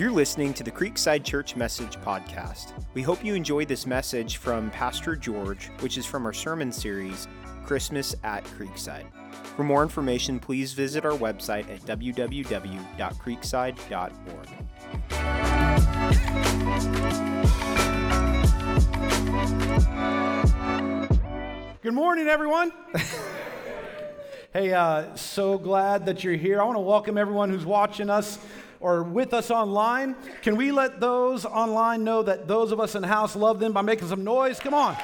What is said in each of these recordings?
You're listening to the Creekside Church Message Podcast. We hope you enjoy this message from Pastor George, which is from our sermon series, Christmas at Creekside. For more information, please visit our website at www.creekside.org. Good morning, everyone. hey, uh, so glad that you're here. I want to welcome everyone who's watching us or with us online. Can we let those online know that those of us in the house love them by making some noise? Come on.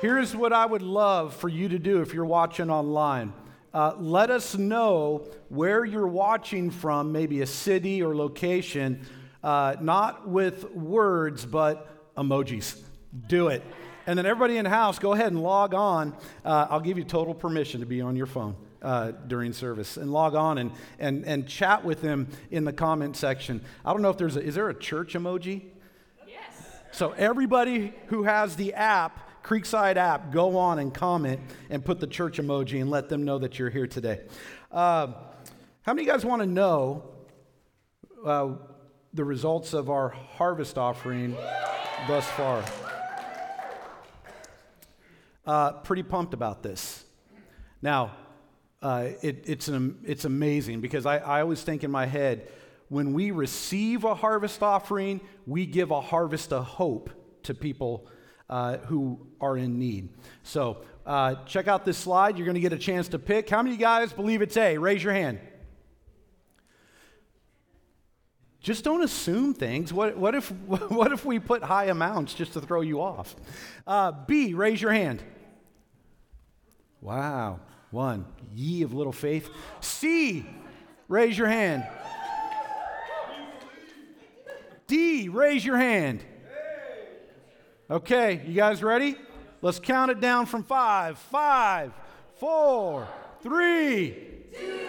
Here's what I would love for you to do if you're watching online. Uh, let us know where you're watching from, maybe a city or location, uh, not with words, but emojis. Do it. And then everybody in the house, go ahead and log on. Uh, I'll give you total permission to be on your phone uh, during service and log on and, and, and chat with them in the comment section. I don't know if there's a, is there a church emoji? Yes. So everybody who has the app, Creekside app, go on and comment and put the church emoji and let them know that you're here today. Uh, how many of you guys want to know uh, the results of our harvest offering thus far? Uh, pretty pumped about this. Now, uh, it, it's, an, it's amazing because I, I always think in my head when we receive a harvest offering, we give a harvest of hope to people uh, who are in need. So, uh, check out this slide. You're going to get a chance to pick. How many guys believe it's A? Raise your hand. Just don't assume things. What, what, if, what if we put high amounts just to throw you off? Uh, B, raise your hand. Wow. One. Ye of little faith. C, raise your hand. D, raise your hand. Okay, you guys ready? Let's count it down from five. Five, four, three, two,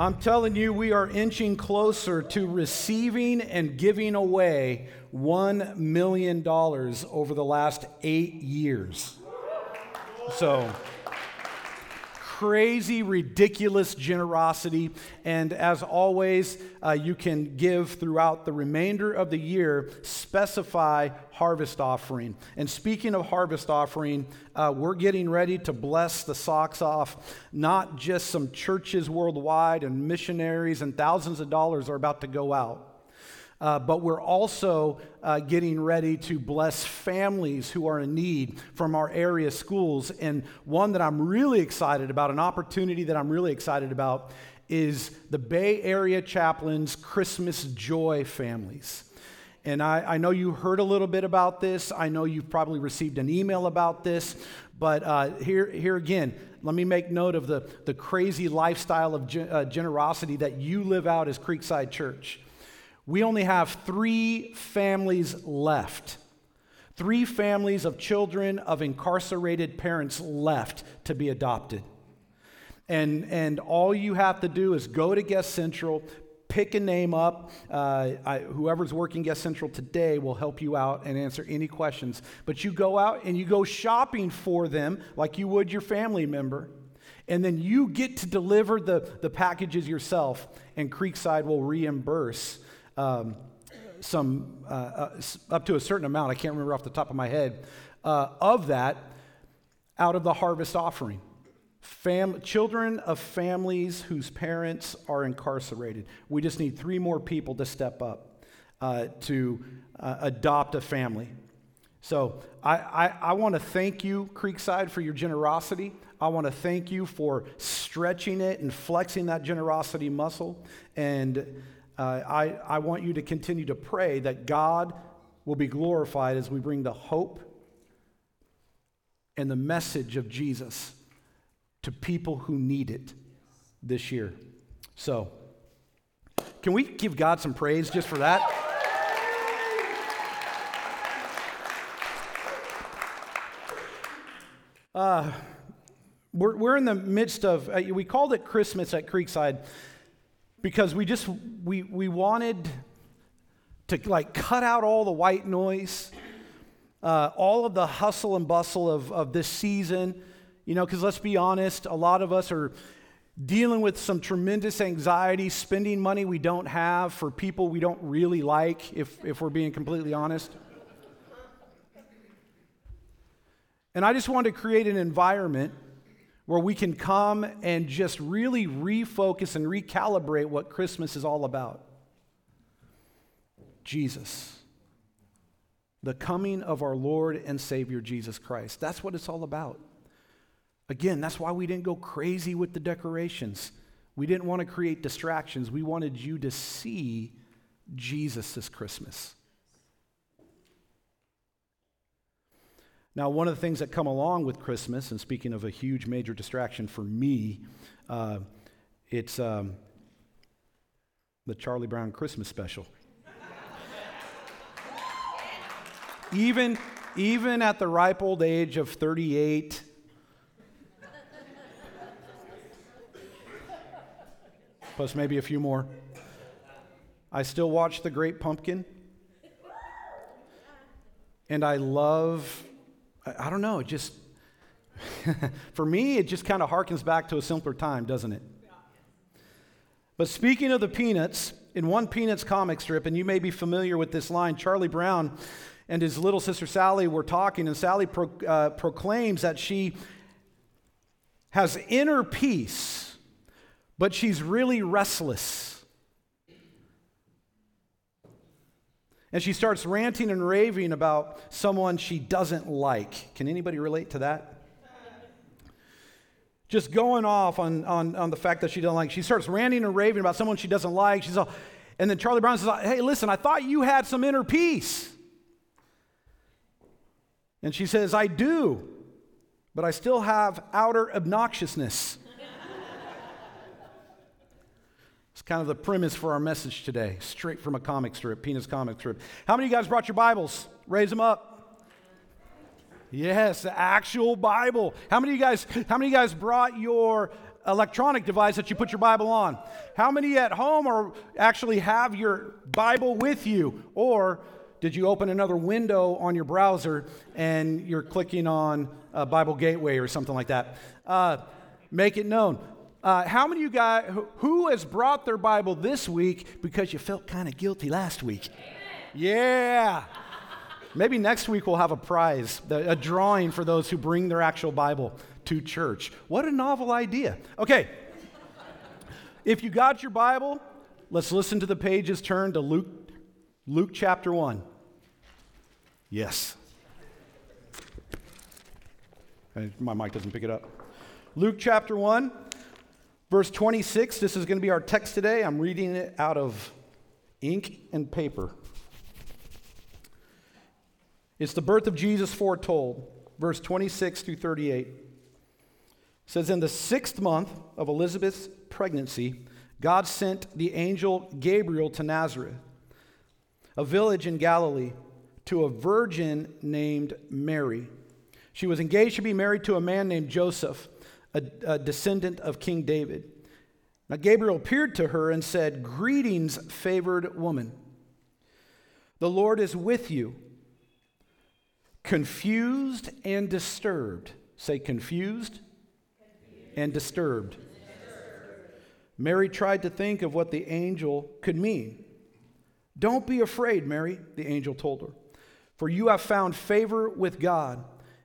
I'm telling you, we are inching closer to receiving and giving away $1 million over the last eight years. So, crazy, ridiculous generosity. And as always, uh, you can give throughout the remainder of the year, specify harvest offering. And speaking of harvest offering, uh, we're getting ready to bless the socks off not just some churches worldwide and missionaries, and thousands of dollars are about to go out. Uh, but we're also uh, getting ready to bless families who are in need from our area schools. And one that I'm really excited about, an opportunity that I'm really excited about, is the Bay Area Chaplains Christmas Joy Families. And I, I, know you heard a little bit about this. I know you've probably received an email about this. But uh, here, here again, let me make note of the, the crazy lifestyle of ge- uh, generosity that you live out as Creekside Church we only have three families left. Three families of children of incarcerated parents left to be adopted. And, and all you have to do is go to Guest Central, pick a name up. Uh, I, whoever's working Guest Central today will help you out and answer any questions. But you go out and you go shopping for them like you would your family member. And then you get to deliver the, the packages yourself, and Creekside will reimburse um, some uh, uh, up to a certain amount, I can't remember off the top of my head, uh, of that out of the harvest offering. Fam- children of families whose parents are incarcerated. We just need three more people to step up uh, to uh, adopt a family. So I, I, I want to thank you, Creekside, for your generosity. I want to thank you for stretching it and flexing that generosity muscle. And uh, I, I want you to continue to pray that God will be glorified as we bring the hope and the message of Jesus to people who need it this year. So, can we give God some praise just for that? Uh, we're, we're in the midst of, uh, we called it Christmas at Creekside because we just we we wanted to like cut out all the white noise, uh, all of the hustle and bustle of, of this season. You know, because let's be honest, a lot of us are dealing with some tremendous anxiety, spending money we don't have for people we don't really like, if, if we're being completely honest. And I just want to create an environment where we can come and just really refocus and recalibrate what Christmas is all about Jesus. The coming of our Lord and Savior Jesus Christ. That's what it's all about. Again, that's why we didn't go crazy with the decorations. We didn't want to create distractions. We wanted you to see Jesus this Christmas. Now, one of the things that come along with Christmas, and speaking of a huge major distraction for me, uh, it's um, the Charlie Brown Christmas special. even, even at the ripe old age of 38, plus maybe a few more, I still watch The Great Pumpkin. And I love I, I don't know, it just, for me, it just kind of harkens back to a simpler time, doesn't it? But speaking of the Peanuts, in one Peanuts comic strip, and you may be familiar with this line, Charlie Brown and his little sister Sally were talking, and Sally pro, uh, proclaims that she has inner peace, but she's really restless. And she starts ranting and raving about someone she doesn't like. Can anybody relate to that? Just going off on, on, on the fact that she doesn't like. She starts ranting and raving about someone she doesn't like. She's all, and then Charlie Brown says, Hey, listen, I thought you had some inner peace. And she says, I do, but I still have outer obnoxiousness. It's kind of the premise for our message today, straight from a comic strip, Peanuts comic strip. How many of you guys brought your Bibles? Raise them up. Yes, the actual Bible. How many of you guys, how many of you guys brought your electronic device that you put your Bible on? How many at home are actually have your Bible with you? Or did you open another window on your browser and you're clicking on Bible Gateway or something like that? Uh, make it known. Uh, how many of you guys, who has brought their Bible this week because you felt kind of guilty last week? Yeah. Maybe next week we'll have a prize, a drawing for those who bring their actual Bible to church. What a novel idea. Okay. If you got your Bible, let's listen to the pages turn to Luke, Luke chapter 1. Yes. My mic doesn't pick it up. Luke chapter 1. Verse 26, this is going to be our text today. I'm reading it out of ink and paper. It's the birth of Jesus foretold, verse 26 through 38. It says, In the sixth month of Elizabeth's pregnancy, God sent the angel Gabriel to Nazareth, a village in Galilee, to a virgin named Mary. She was engaged to be married to a man named Joseph a, a descendant of King David. Now, Gabriel appeared to her and said, Greetings, favored woman. The Lord is with you. Confused and disturbed. Say confused, confused. and disturbed. disturbed. Mary tried to think of what the angel could mean. Don't be afraid, Mary, the angel told her, for you have found favor with God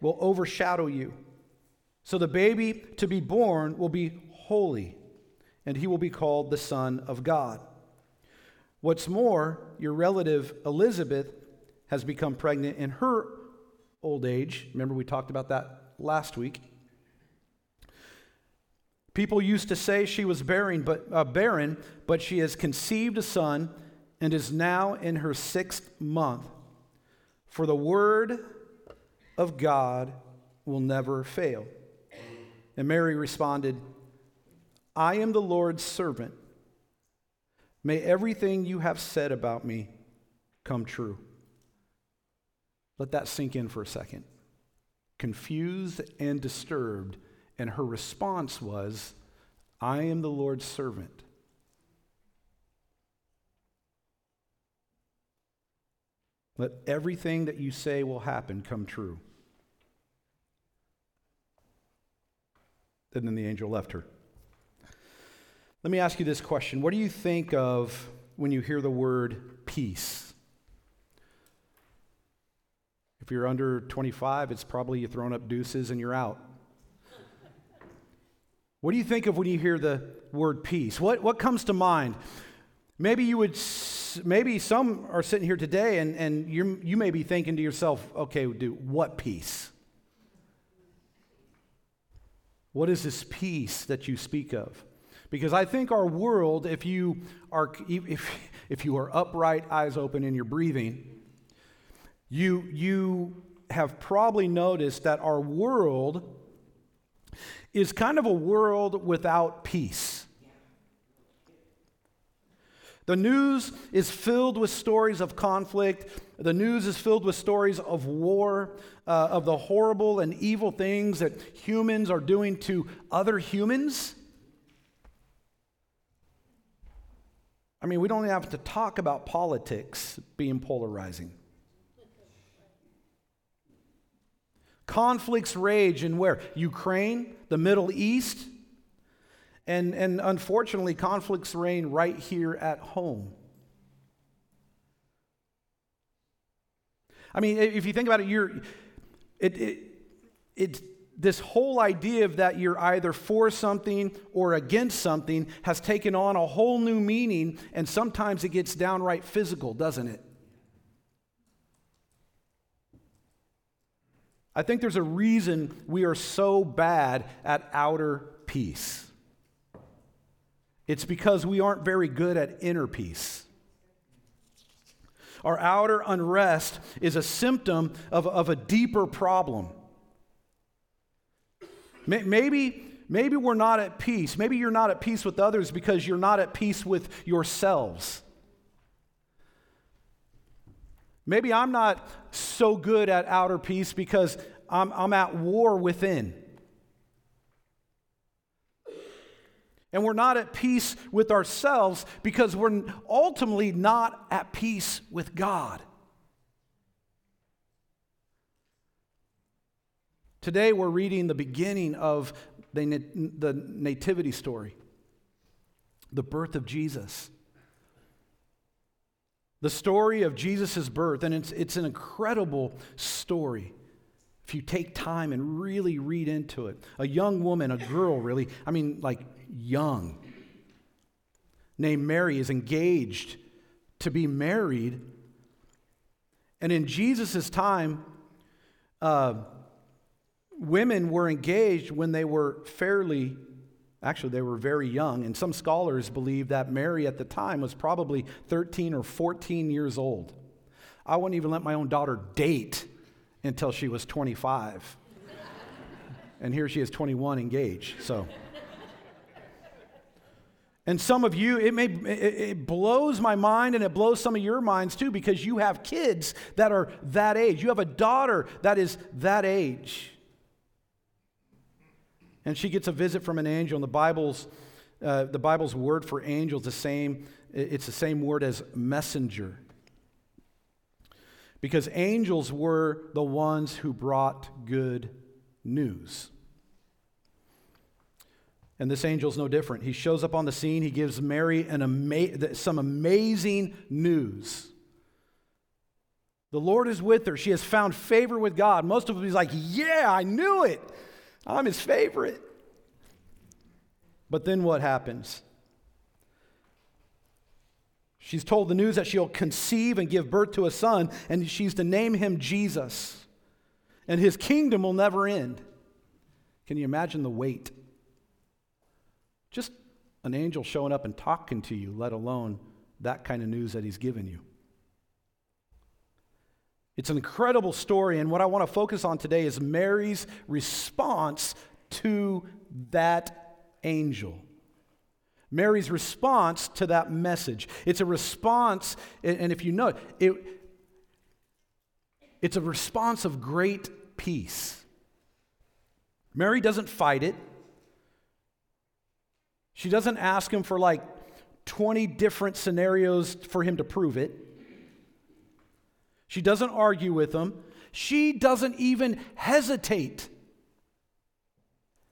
will overshadow you. So the baby to be born will be holy, and he will be called the Son of God. What's more, your relative Elizabeth has become pregnant in her old age. Remember, we talked about that last week. People used to say she was barren, but, uh, barren, but she has conceived a son and is now in her sixth month, for the word of God will never fail. And Mary responded, I am the Lord's servant. May everything you have said about me come true. Let that sink in for a second. Confused and disturbed, and her response was, I am the Lord's servant. Let everything that you say will happen come true. And then the angel left her. Let me ask you this question What do you think of when you hear the word peace? If you're under 25, it's probably you throwing up deuces and you're out. What do you think of when you hear the word peace? What, what comes to mind? Maybe you would, maybe some are sitting here today and, and you you may be thinking to yourself, okay, dude, what peace? What is this peace that you speak of? Because I think our world, if you are, if, if you are upright, eyes open, and you're breathing, you, you have probably noticed that our world is kind of a world without peace. The news is filled with stories of conflict. The news is filled with stories of war, uh, of the horrible and evil things that humans are doing to other humans. I mean, we don't even have to talk about politics being polarizing. Conflicts rage in where? Ukraine, the Middle East, and, and unfortunately, conflicts reign right here at home. I mean, if you think about it, you're, it, it, it's this whole idea of that you're either for something or against something has taken on a whole new meaning, and sometimes it gets downright physical, doesn't it? I think there's a reason we are so bad at outer peace. It's because we aren't very good at inner peace. Our outer unrest is a symptom of, of a deeper problem. Maybe, maybe we're not at peace. Maybe you're not at peace with others because you're not at peace with yourselves. Maybe I'm not so good at outer peace because I'm, I'm at war within. And we're not at peace with ourselves because we're ultimately not at peace with God. Today we're reading the beginning of the, the nativity story, the birth of Jesus. The story of Jesus' birth, and it's, it's an incredible story if you take time and really read into it. A young woman, a girl, really, I mean, like young, named Mary, is engaged to be married. And in Jesus' time, uh, women were engaged when they were fairly, actually, they were very young. And some scholars believe that Mary at the time was probably 13 or 14 years old. I wouldn't even let my own daughter date until she was 25. and here she is 21 engaged. So. And some of you, it may it blows my mind and it blows some of your minds too because you have kids that are that age. You have a daughter that is that age. And she gets a visit from an angel, and the Bible's uh, the Bible's word for angel is the same. It's the same word as messenger. Because angels were the ones who brought good news. And this angel's no different. He shows up on the scene. He gives Mary an ama- some amazing news. The Lord is with her. She has found favor with God. Most of them, he's like, Yeah, I knew it. I'm his favorite. But then what happens? She's told the news that she'll conceive and give birth to a son, and she's to name him Jesus. And his kingdom will never end. Can you imagine the weight? Just an angel showing up and talking to you, let alone that kind of news that he's given you. It's an incredible story, and what I want to focus on today is Mary's response to that angel. Mary's response to that message. It's a response, and if you know it, it's a response of great peace. Mary doesn't fight it. She doesn't ask him for like 20 different scenarios for him to prove it. She doesn't argue with him. She doesn't even hesitate.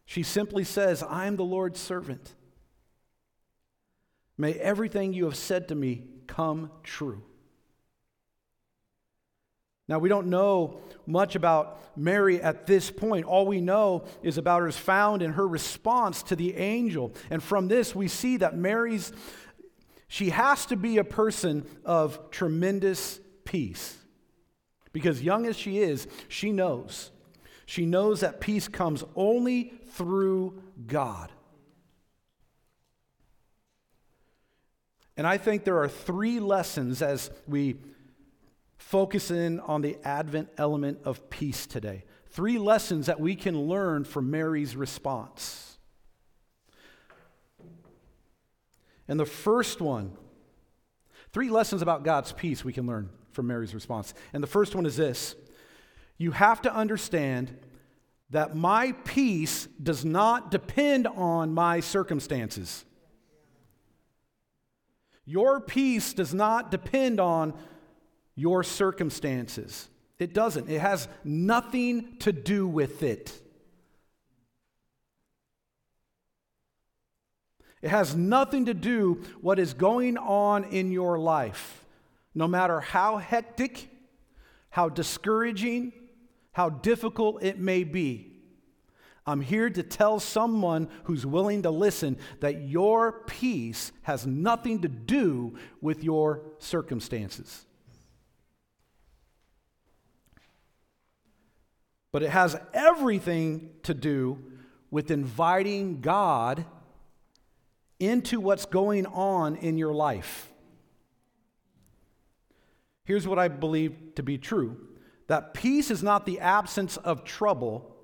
She simply says, I am the Lord's servant. May everything you have said to me come true. Now, we don't know much about Mary at this point. All we know is about her is found in her response to the angel. And from this, we see that Mary's, she has to be a person of tremendous peace. Because young as she is, she knows. She knows that peace comes only through God. And I think there are three lessons as we focus in on the Advent element of peace today. Three lessons that we can learn from Mary's response. And the first one, three lessons about God's peace we can learn from Mary's response. And the first one is this you have to understand that my peace does not depend on my circumstances. Your peace does not depend on your circumstances. It doesn't. It has nothing to do with it. It has nothing to do what is going on in your life no matter how hectic, how discouraging, how difficult it may be. I'm here to tell someone who's willing to listen that your peace has nothing to do with your circumstances. But it has everything to do with inviting God into what's going on in your life. Here's what I believe to be true that peace is not the absence of trouble,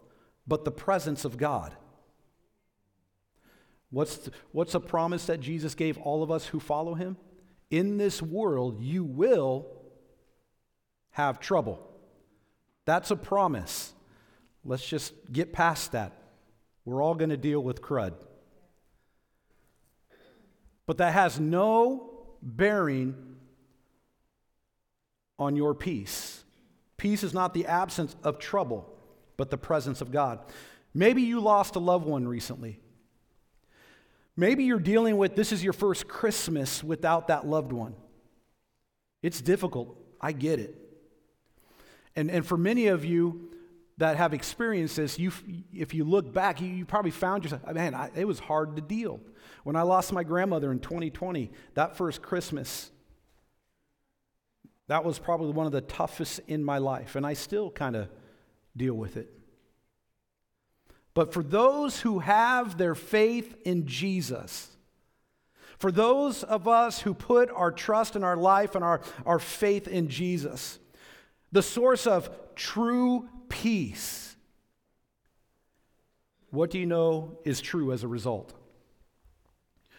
but the presence of God. What's, the, what's a promise that Jesus gave all of us who follow him? In this world, you will have trouble. That's a promise. Let's just get past that. We're all going to deal with crud. But that has no bearing on your peace. Peace is not the absence of trouble, but the presence of God. Maybe you lost a loved one recently. Maybe you're dealing with this is your first Christmas without that loved one. It's difficult. I get it. And, and for many of you that have experienced this, you, if you look back, you, you probably found yourself, man, I, it was hard to deal. When I lost my grandmother in 2020, that first Christmas, that was probably one of the toughest in my life, and I still kind of deal with it. But for those who have their faith in Jesus, for those of us who put our trust in our life and our, our faith in Jesus, the source of true peace, what do you know is true as a result?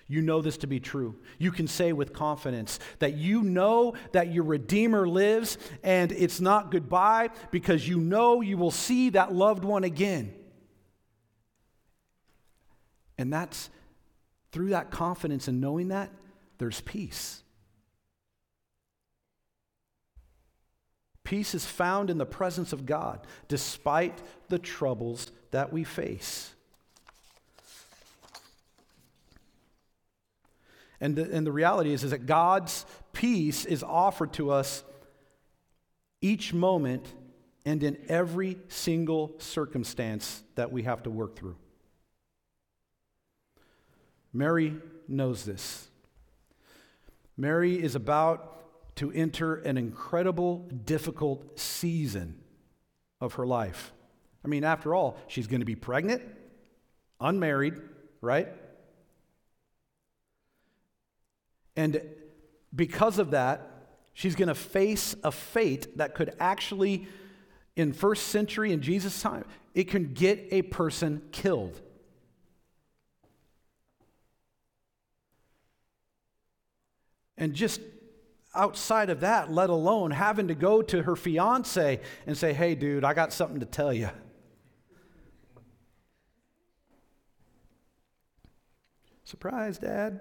You know this to be true. You can say with confidence that you know that your Redeemer lives and it's not goodbye because you know you will see that loved one again. And that's through that confidence and knowing that, there's peace. Peace is found in the presence of God despite the troubles that we face. And the, and the reality is, is that God's peace is offered to us each moment and in every single circumstance that we have to work through. Mary knows this. Mary is about to enter an incredible, difficult season of her life. I mean, after all, she's going to be pregnant, unmarried, right? And because of that, she's going to face a fate that could actually, in first century, in Jesus' time, it can get a person killed. And just outside of that, let alone having to go to her fiance and say, hey, dude, I got something to tell you. Surprise, Dad.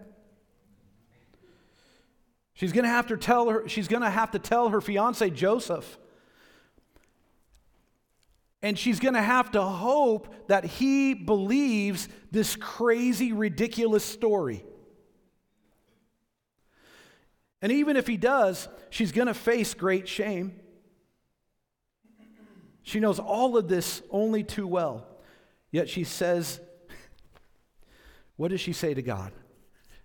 She's to have to tell her she's to have to tell her fiance Joseph. And she's going to have to hope that he believes this crazy ridiculous story. And even if he does, she's going to face great shame. She knows all of this only too well. Yet she says, What does she say to God?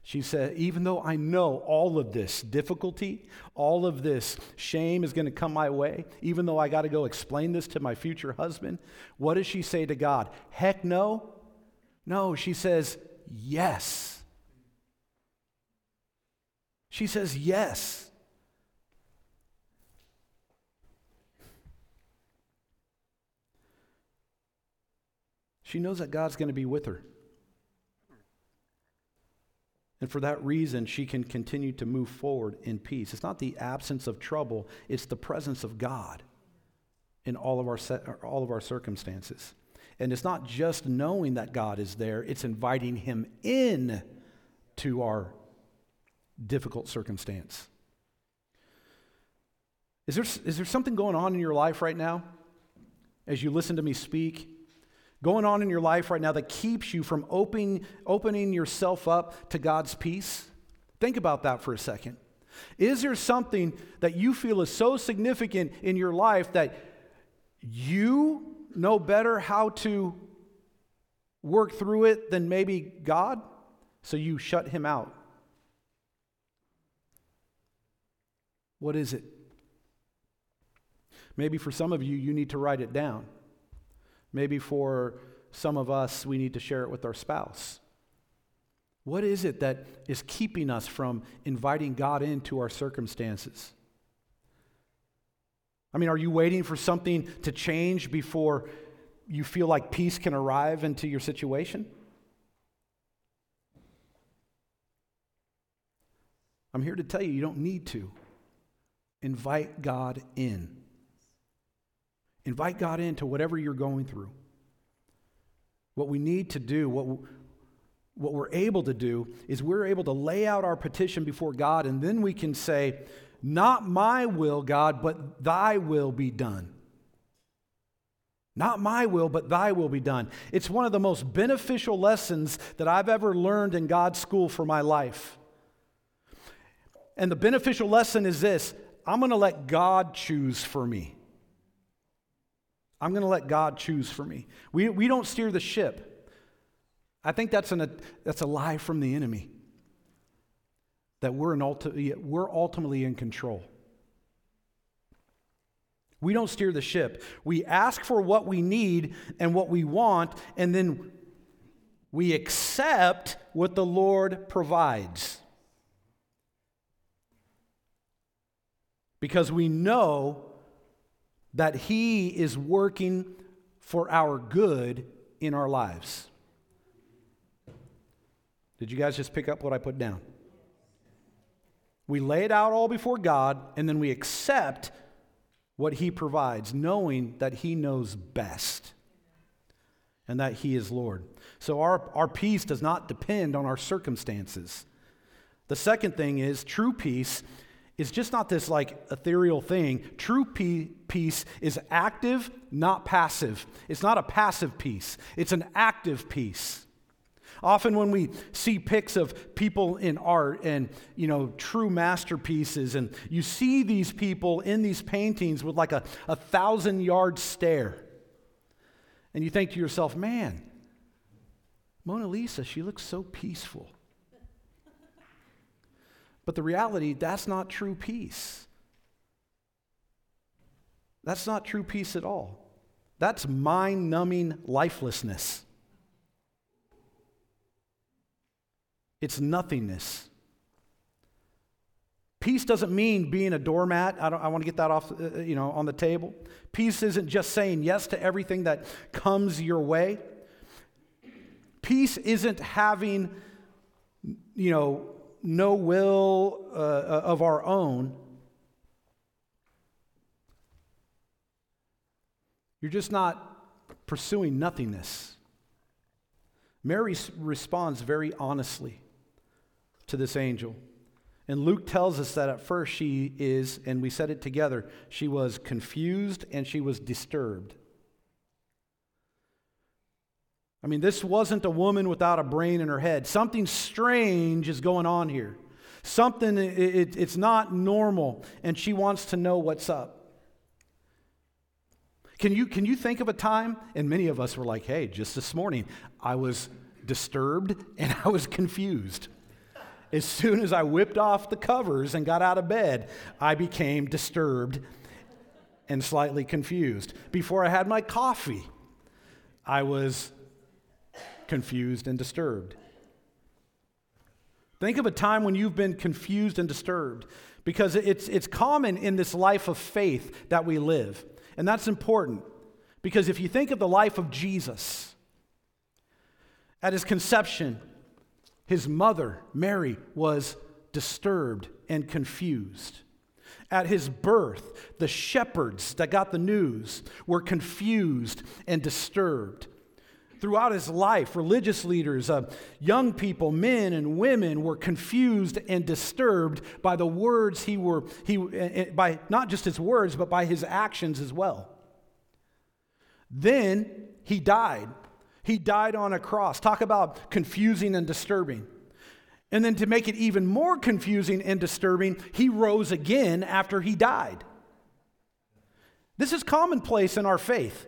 She said, Even though I know all of this difficulty, all of this shame is going to come my way, even though I got to go explain this to my future husband, what does she say to God? Heck no. No, she says, Yes. She says, Yes. She knows that God's going to be with her. And for that reason, she can continue to move forward in peace. It's not the absence of trouble, it's the presence of God in all of our, all of our circumstances. And it's not just knowing that God is there, it's inviting Him in to our difficult circumstance. Is there, is there something going on in your life right now as you listen to me speak? Going on in your life right now that keeps you from opening, opening yourself up to God's peace? Think about that for a second. Is there something that you feel is so significant in your life that you know better how to work through it than maybe God? So you shut him out What is it? Maybe for some of you, you need to write it down. Maybe for some of us, we need to share it with our spouse. What is it that is keeping us from inviting God into our circumstances? I mean, are you waiting for something to change before you feel like peace can arrive into your situation? I'm here to tell you, you don't need to. Invite God in. Invite God into whatever you're going through. What we need to do, what, what we're able to do, is we're able to lay out our petition before God, and then we can say, Not my will, God, but thy will be done. Not my will, but thy will be done. It's one of the most beneficial lessons that I've ever learned in God's school for my life. And the beneficial lesson is this I'm going to let God choose for me. I'm going to let God choose for me. We, we don't steer the ship. I think that's, an, that's a lie from the enemy that we're, an ulti- we're ultimately in control. We don't steer the ship. We ask for what we need and what we want, and then we accept what the Lord provides. Because we know that He is working for our good in our lives. Did you guys just pick up what I put down? We lay it out all before God, and then we accept what He provides, knowing that He knows best and that He is Lord. So our, our peace does not depend on our circumstances. The second thing is true peace is just not this like ethereal thing. True peace is active, not passive. It's not a passive peace, it's an active peace. Often when we see pics of people in art and, you know, true masterpieces, and you see these people in these paintings with like a, a thousand yard stare, and you think to yourself, man, Mona Lisa, she looks so peaceful. But the reality, that's not true peace. That's not true peace at all. That's mind numbing lifelessness. It's nothingness. Peace doesn't mean being a doormat. I, I want to get that off, uh, you know, on the table. Peace isn't just saying yes to everything that comes your way. Peace isn't having, you know, no will uh, uh of our own. You're just not pursuing nothingness. Mary responds very honestly to this angel. And Luke tells us that at first she is, and we said it together, she was confused and she was disturbed. I mean, this wasn't a woman without a brain in her head. Something strange is going on here. Something, it, it, it's not normal, and she wants to know what's up. Can you, can you think of a time? And many of us were like, hey, just this morning, I was disturbed and I was confused. As soon as I whipped off the covers and got out of bed, I became disturbed and slightly confused. Before I had my coffee, I was confused and disturbed. Think of a time when you've been confused and disturbed because it's, it's common in this life of faith that we live. And that's important because if you think of the life of Jesus, at his conception, his mother, Mary, was disturbed and confused. At his birth, the shepherds that got the news were confused and disturbed. Throughout his life, religious leaders, uh, young people, men and women were confused and disturbed by the words he were, he, uh, by not just his words, but by his actions as well. Then he died he died on a cross. Talk about confusing and disturbing. And then to make it even more confusing and disturbing, he rose again after he died. This is commonplace in our faith.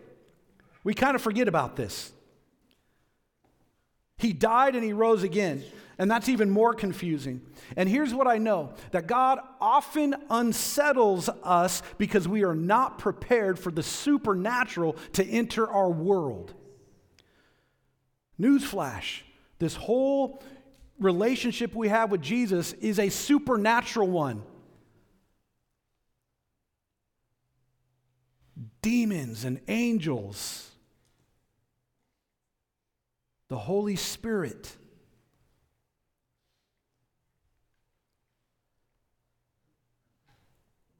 We kind of forget about this. He died and he rose again. And that's even more confusing. And here's what I know that God often unsettles us because we are not prepared for the supernatural to enter our world. Newsflash this whole relationship we have with Jesus is a supernatural one. Demons and angels, the Holy Spirit.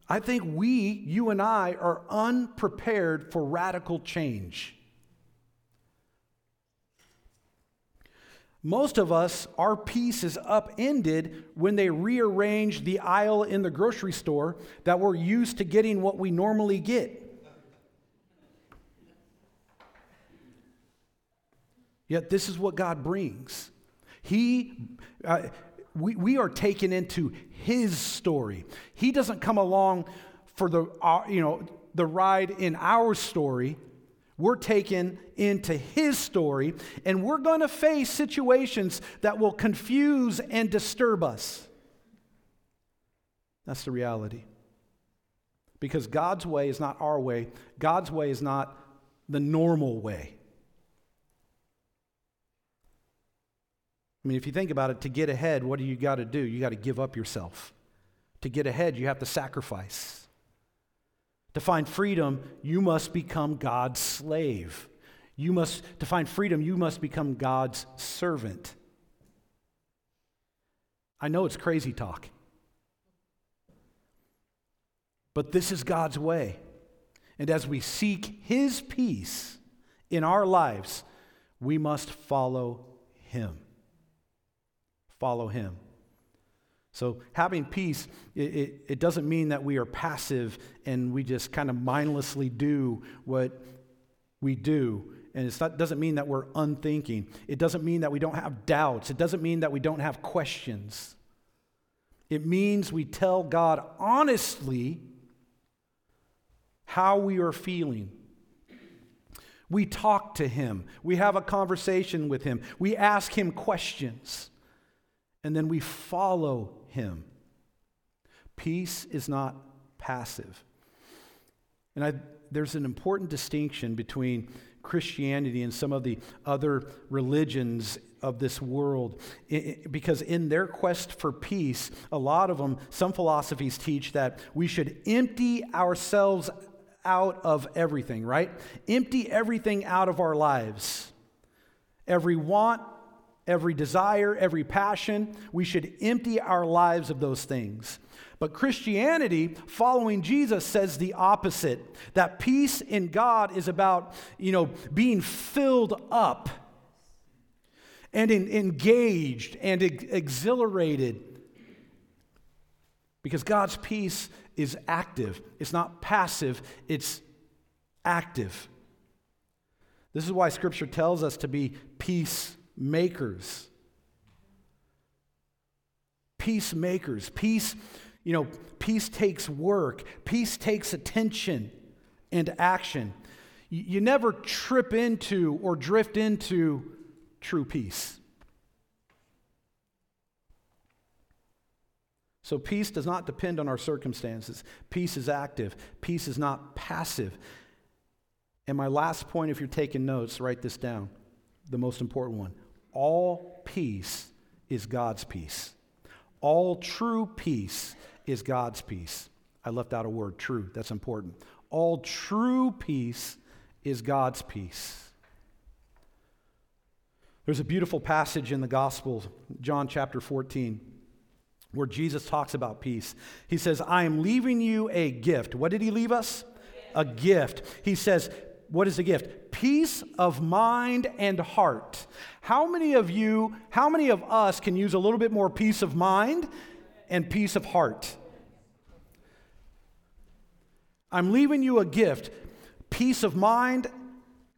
I think we, you and I, are unprepared for radical change. Most of us, our peace is upended when they rearrange the aisle in the grocery store that we're used to getting what we normally get. Yet, this is what God brings. He, uh, we, we are taken into His story. He doesn't come along for the, uh, you know, the ride in our story we're taken into his story, and we're going to face situations that will confuse and disturb us. That's the reality. Because God's way is not our way, God's way is not the normal way. I mean, if you think about it, to get ahead, what do you got to do? You got to give up yourself. To get ahead, you have to sacrifice. To find freedom, you must become God's slave. You must, to find freedom, you must become God's servant. I know it's crazy talk, but this is God's way. And as we seek His peace in our lives, we must follow Him. Follow Him. So, having peace, it, it, it, doesn't mean that we are passive and we just kind of mindlessly do what we do. And it doesn't mean that we're unthinking. It doesn't mean that we don't have doubts. It doesn't mean that we don't have questions. It means we tell God honestly how we are feeling. We talk to Him, we have a conversation with Him, we ask Him questions, and then we follow him. Peace is not passive. And I, there's an important distinction between Christianity and some of the other religions of this world because in their quest for peace, a lot of them, some philosophies teach that we should empty ourselves out of everything, right? Empty everything out of our lives. Every want, every desire, every passion, we should empty our lives of those things. But Christianity, following Jesus, says the opposite that peace in God is about, you know, being filled up and in, engaged and ex- exhilarated. Because God's peace is active, it's not passive, it's active. This is why Scripture tells us to be peacemakers. Peacemakers. Peace you know, peace takes work, peace takes attention and action. You never trip into or drift into true peace. So, peace does not depend on our circumstances. Peace is active, peace is not passive. And my last point, if you're taking notes, write this down the most important one. All peace is God's peace. All true peace is God's peace. I left out a word, true. That's important. All true peace is God's peace. There's a beautiful passage in the Gospel, John chapter 14, where Jesus talks about peace. He says, I am leaving you a gift. What did he leave us? A gift. He says, What is the gift? Peace of mind and heart. How many of you, how many of us can use a little bit more peace of mind and peace of heart? I'm leaving you a gift peace of mind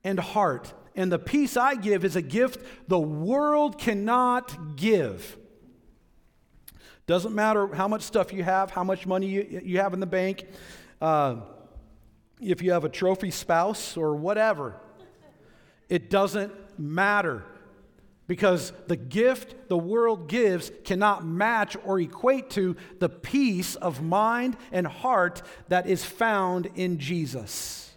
and heart. And the peace I give is a gift the world cannot give. Doesn't matter how much stuff you have, how much money you, you have in the bank, uh, if you have a trophy spouse or whatever. It doesn't matter because the gift the world gives cannot match or equate to the peace of mind and heart that is found in Jesus.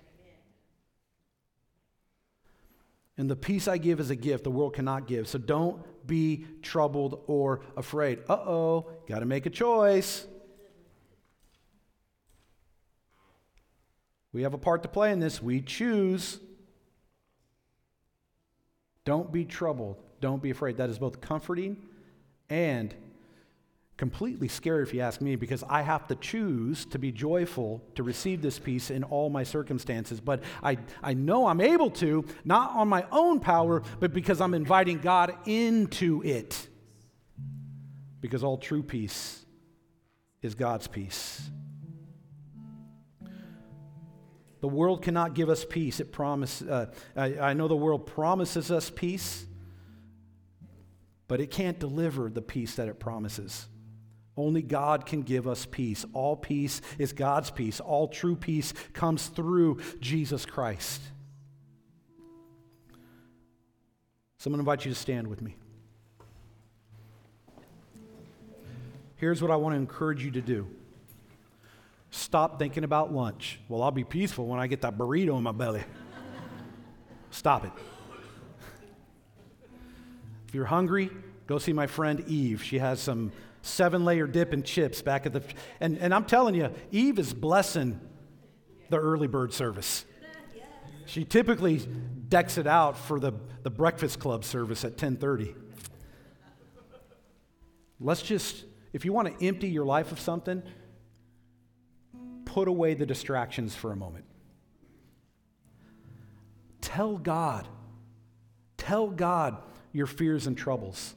And the peace I give is a gift the world cannot give. So don't be troubled or afraid. Uh oh, got to make a choice. We have a part to play in this. We choose. Don't be troubled. Don't be afraid. That is both comforting and completely scary, if you ask me, because I have to choose to be joyful to receive this peace in all my circumstances. But I, I know I'm able to, not on my own power, but because I'm inviting God into it. Because all true peace is God's peace. The world cannot give us peace. It promise, uh, I, I know the world promises us peace, but it can't deliver the peace that it promises. Only God can give us peace. All peace is God's peace. All true peace comes through Jesus Christ. So I'm going to invite you to stand with me. Here's what I want to encourage you to do stop thinking about lunch. Well, I'll be peaceful when I get that burrito in my belly. Stop it If you're hungry, go see my friend Eve. She has some seven layer dip and chips back at the. And, and I'm telling you, Eve is blessing the early bird service. She typically decks it out for the, the breakfast club service at 1030. Let's just, if you want to empty your life of something, put away the distractions for a moment. Tell God. Tell God your fears and troubles.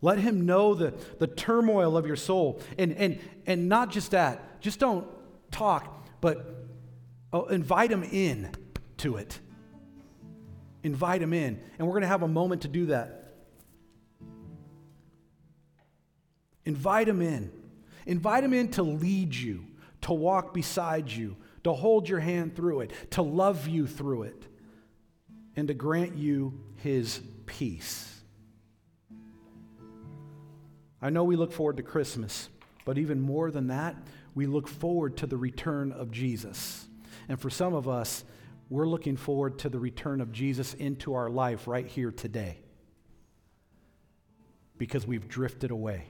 Let him know the, the turmoil of your soul. And, and, and not just that, just don't talk, but oh, invite him in to it. Invite him in. And we're going to have a moment to do that. Invite him in. Invite him in to lead you, to walk beside you, to hold your hand through it, to love you through it, and to grant you his peace. I know we look forward to Christmas, but even more than that, we look forward to the return of Jesus. And for some of us, we're looking forward to the return of Jesus into our life right here today. because we've drifted away.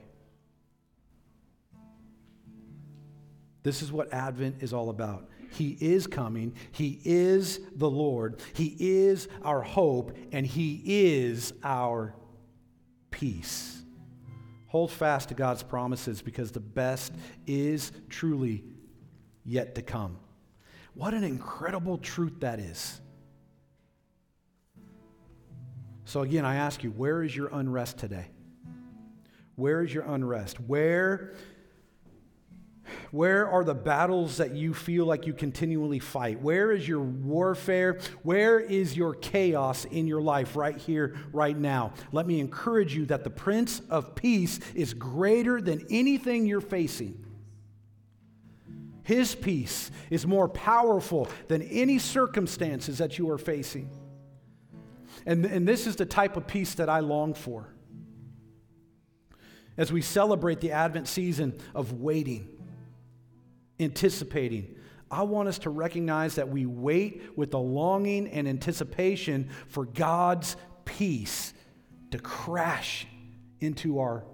This is what Advent is all about. He is coming. He is the Lord. He is our hope, and He is our peace. Hold fast to God's promises because the best is truly yet to come. What an incredible truth that is. So, again, I ask you, where is your unrest today? Where is your unrest? Where where are the battles that you feel like you continually fight? Where is your warfare? Where is your chaos in your life right here, right now? Let me encourage you that the Prince of Peace is greater than anything you're facing. His peace is more powerful than any circumstances that you are facing. And, and this is the type of peace that I long for. As we celebrate the Advent season of waiting, anticipating. I want us to recognize that we wait with a longing and anticipation for God's peace to crash into our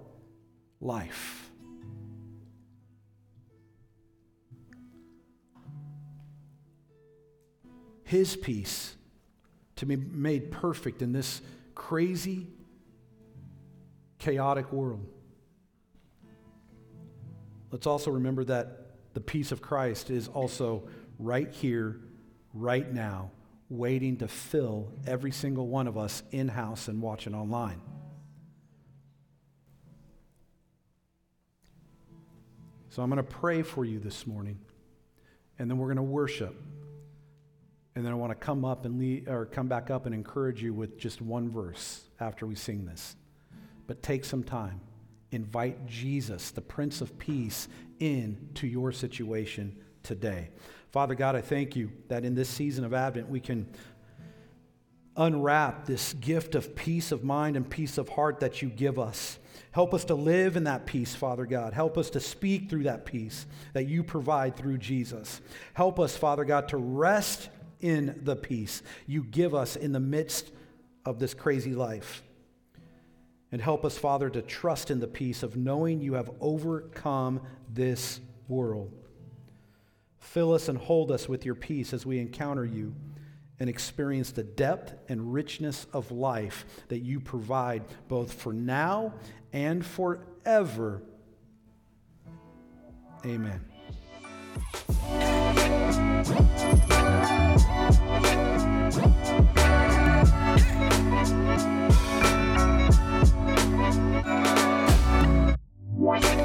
life. His peace to be made perfect in this crazy, chaotic world. Let's also remember that the peace of Christ is also right here, right now, waiting to fill every single one of us in house and watching online. So I'm going to pray for you this morning, and then we're going to worship. And then I want to come up and lead, or come back up and encourage you with just one verse after we sing this. But take some time. Invite Jesus, the Prince of Peace, into your situation today. Father God, I thank you that in this season of Advent we can unwrap this gift of peace of mind and peace of heart that you give us. Help us to live in that peace, Father God. Help us to speak through that peace that you provide through Jesus. Help us, Father God, to rest in the peace you give us in the midst of this crazy life. And help us, Father, to trust in the peace of knowing you have overcome this world. Fill us and hold us with your peace as we encounter you and experience the depth and richness of life that you provide both for now and forever. Amen. What?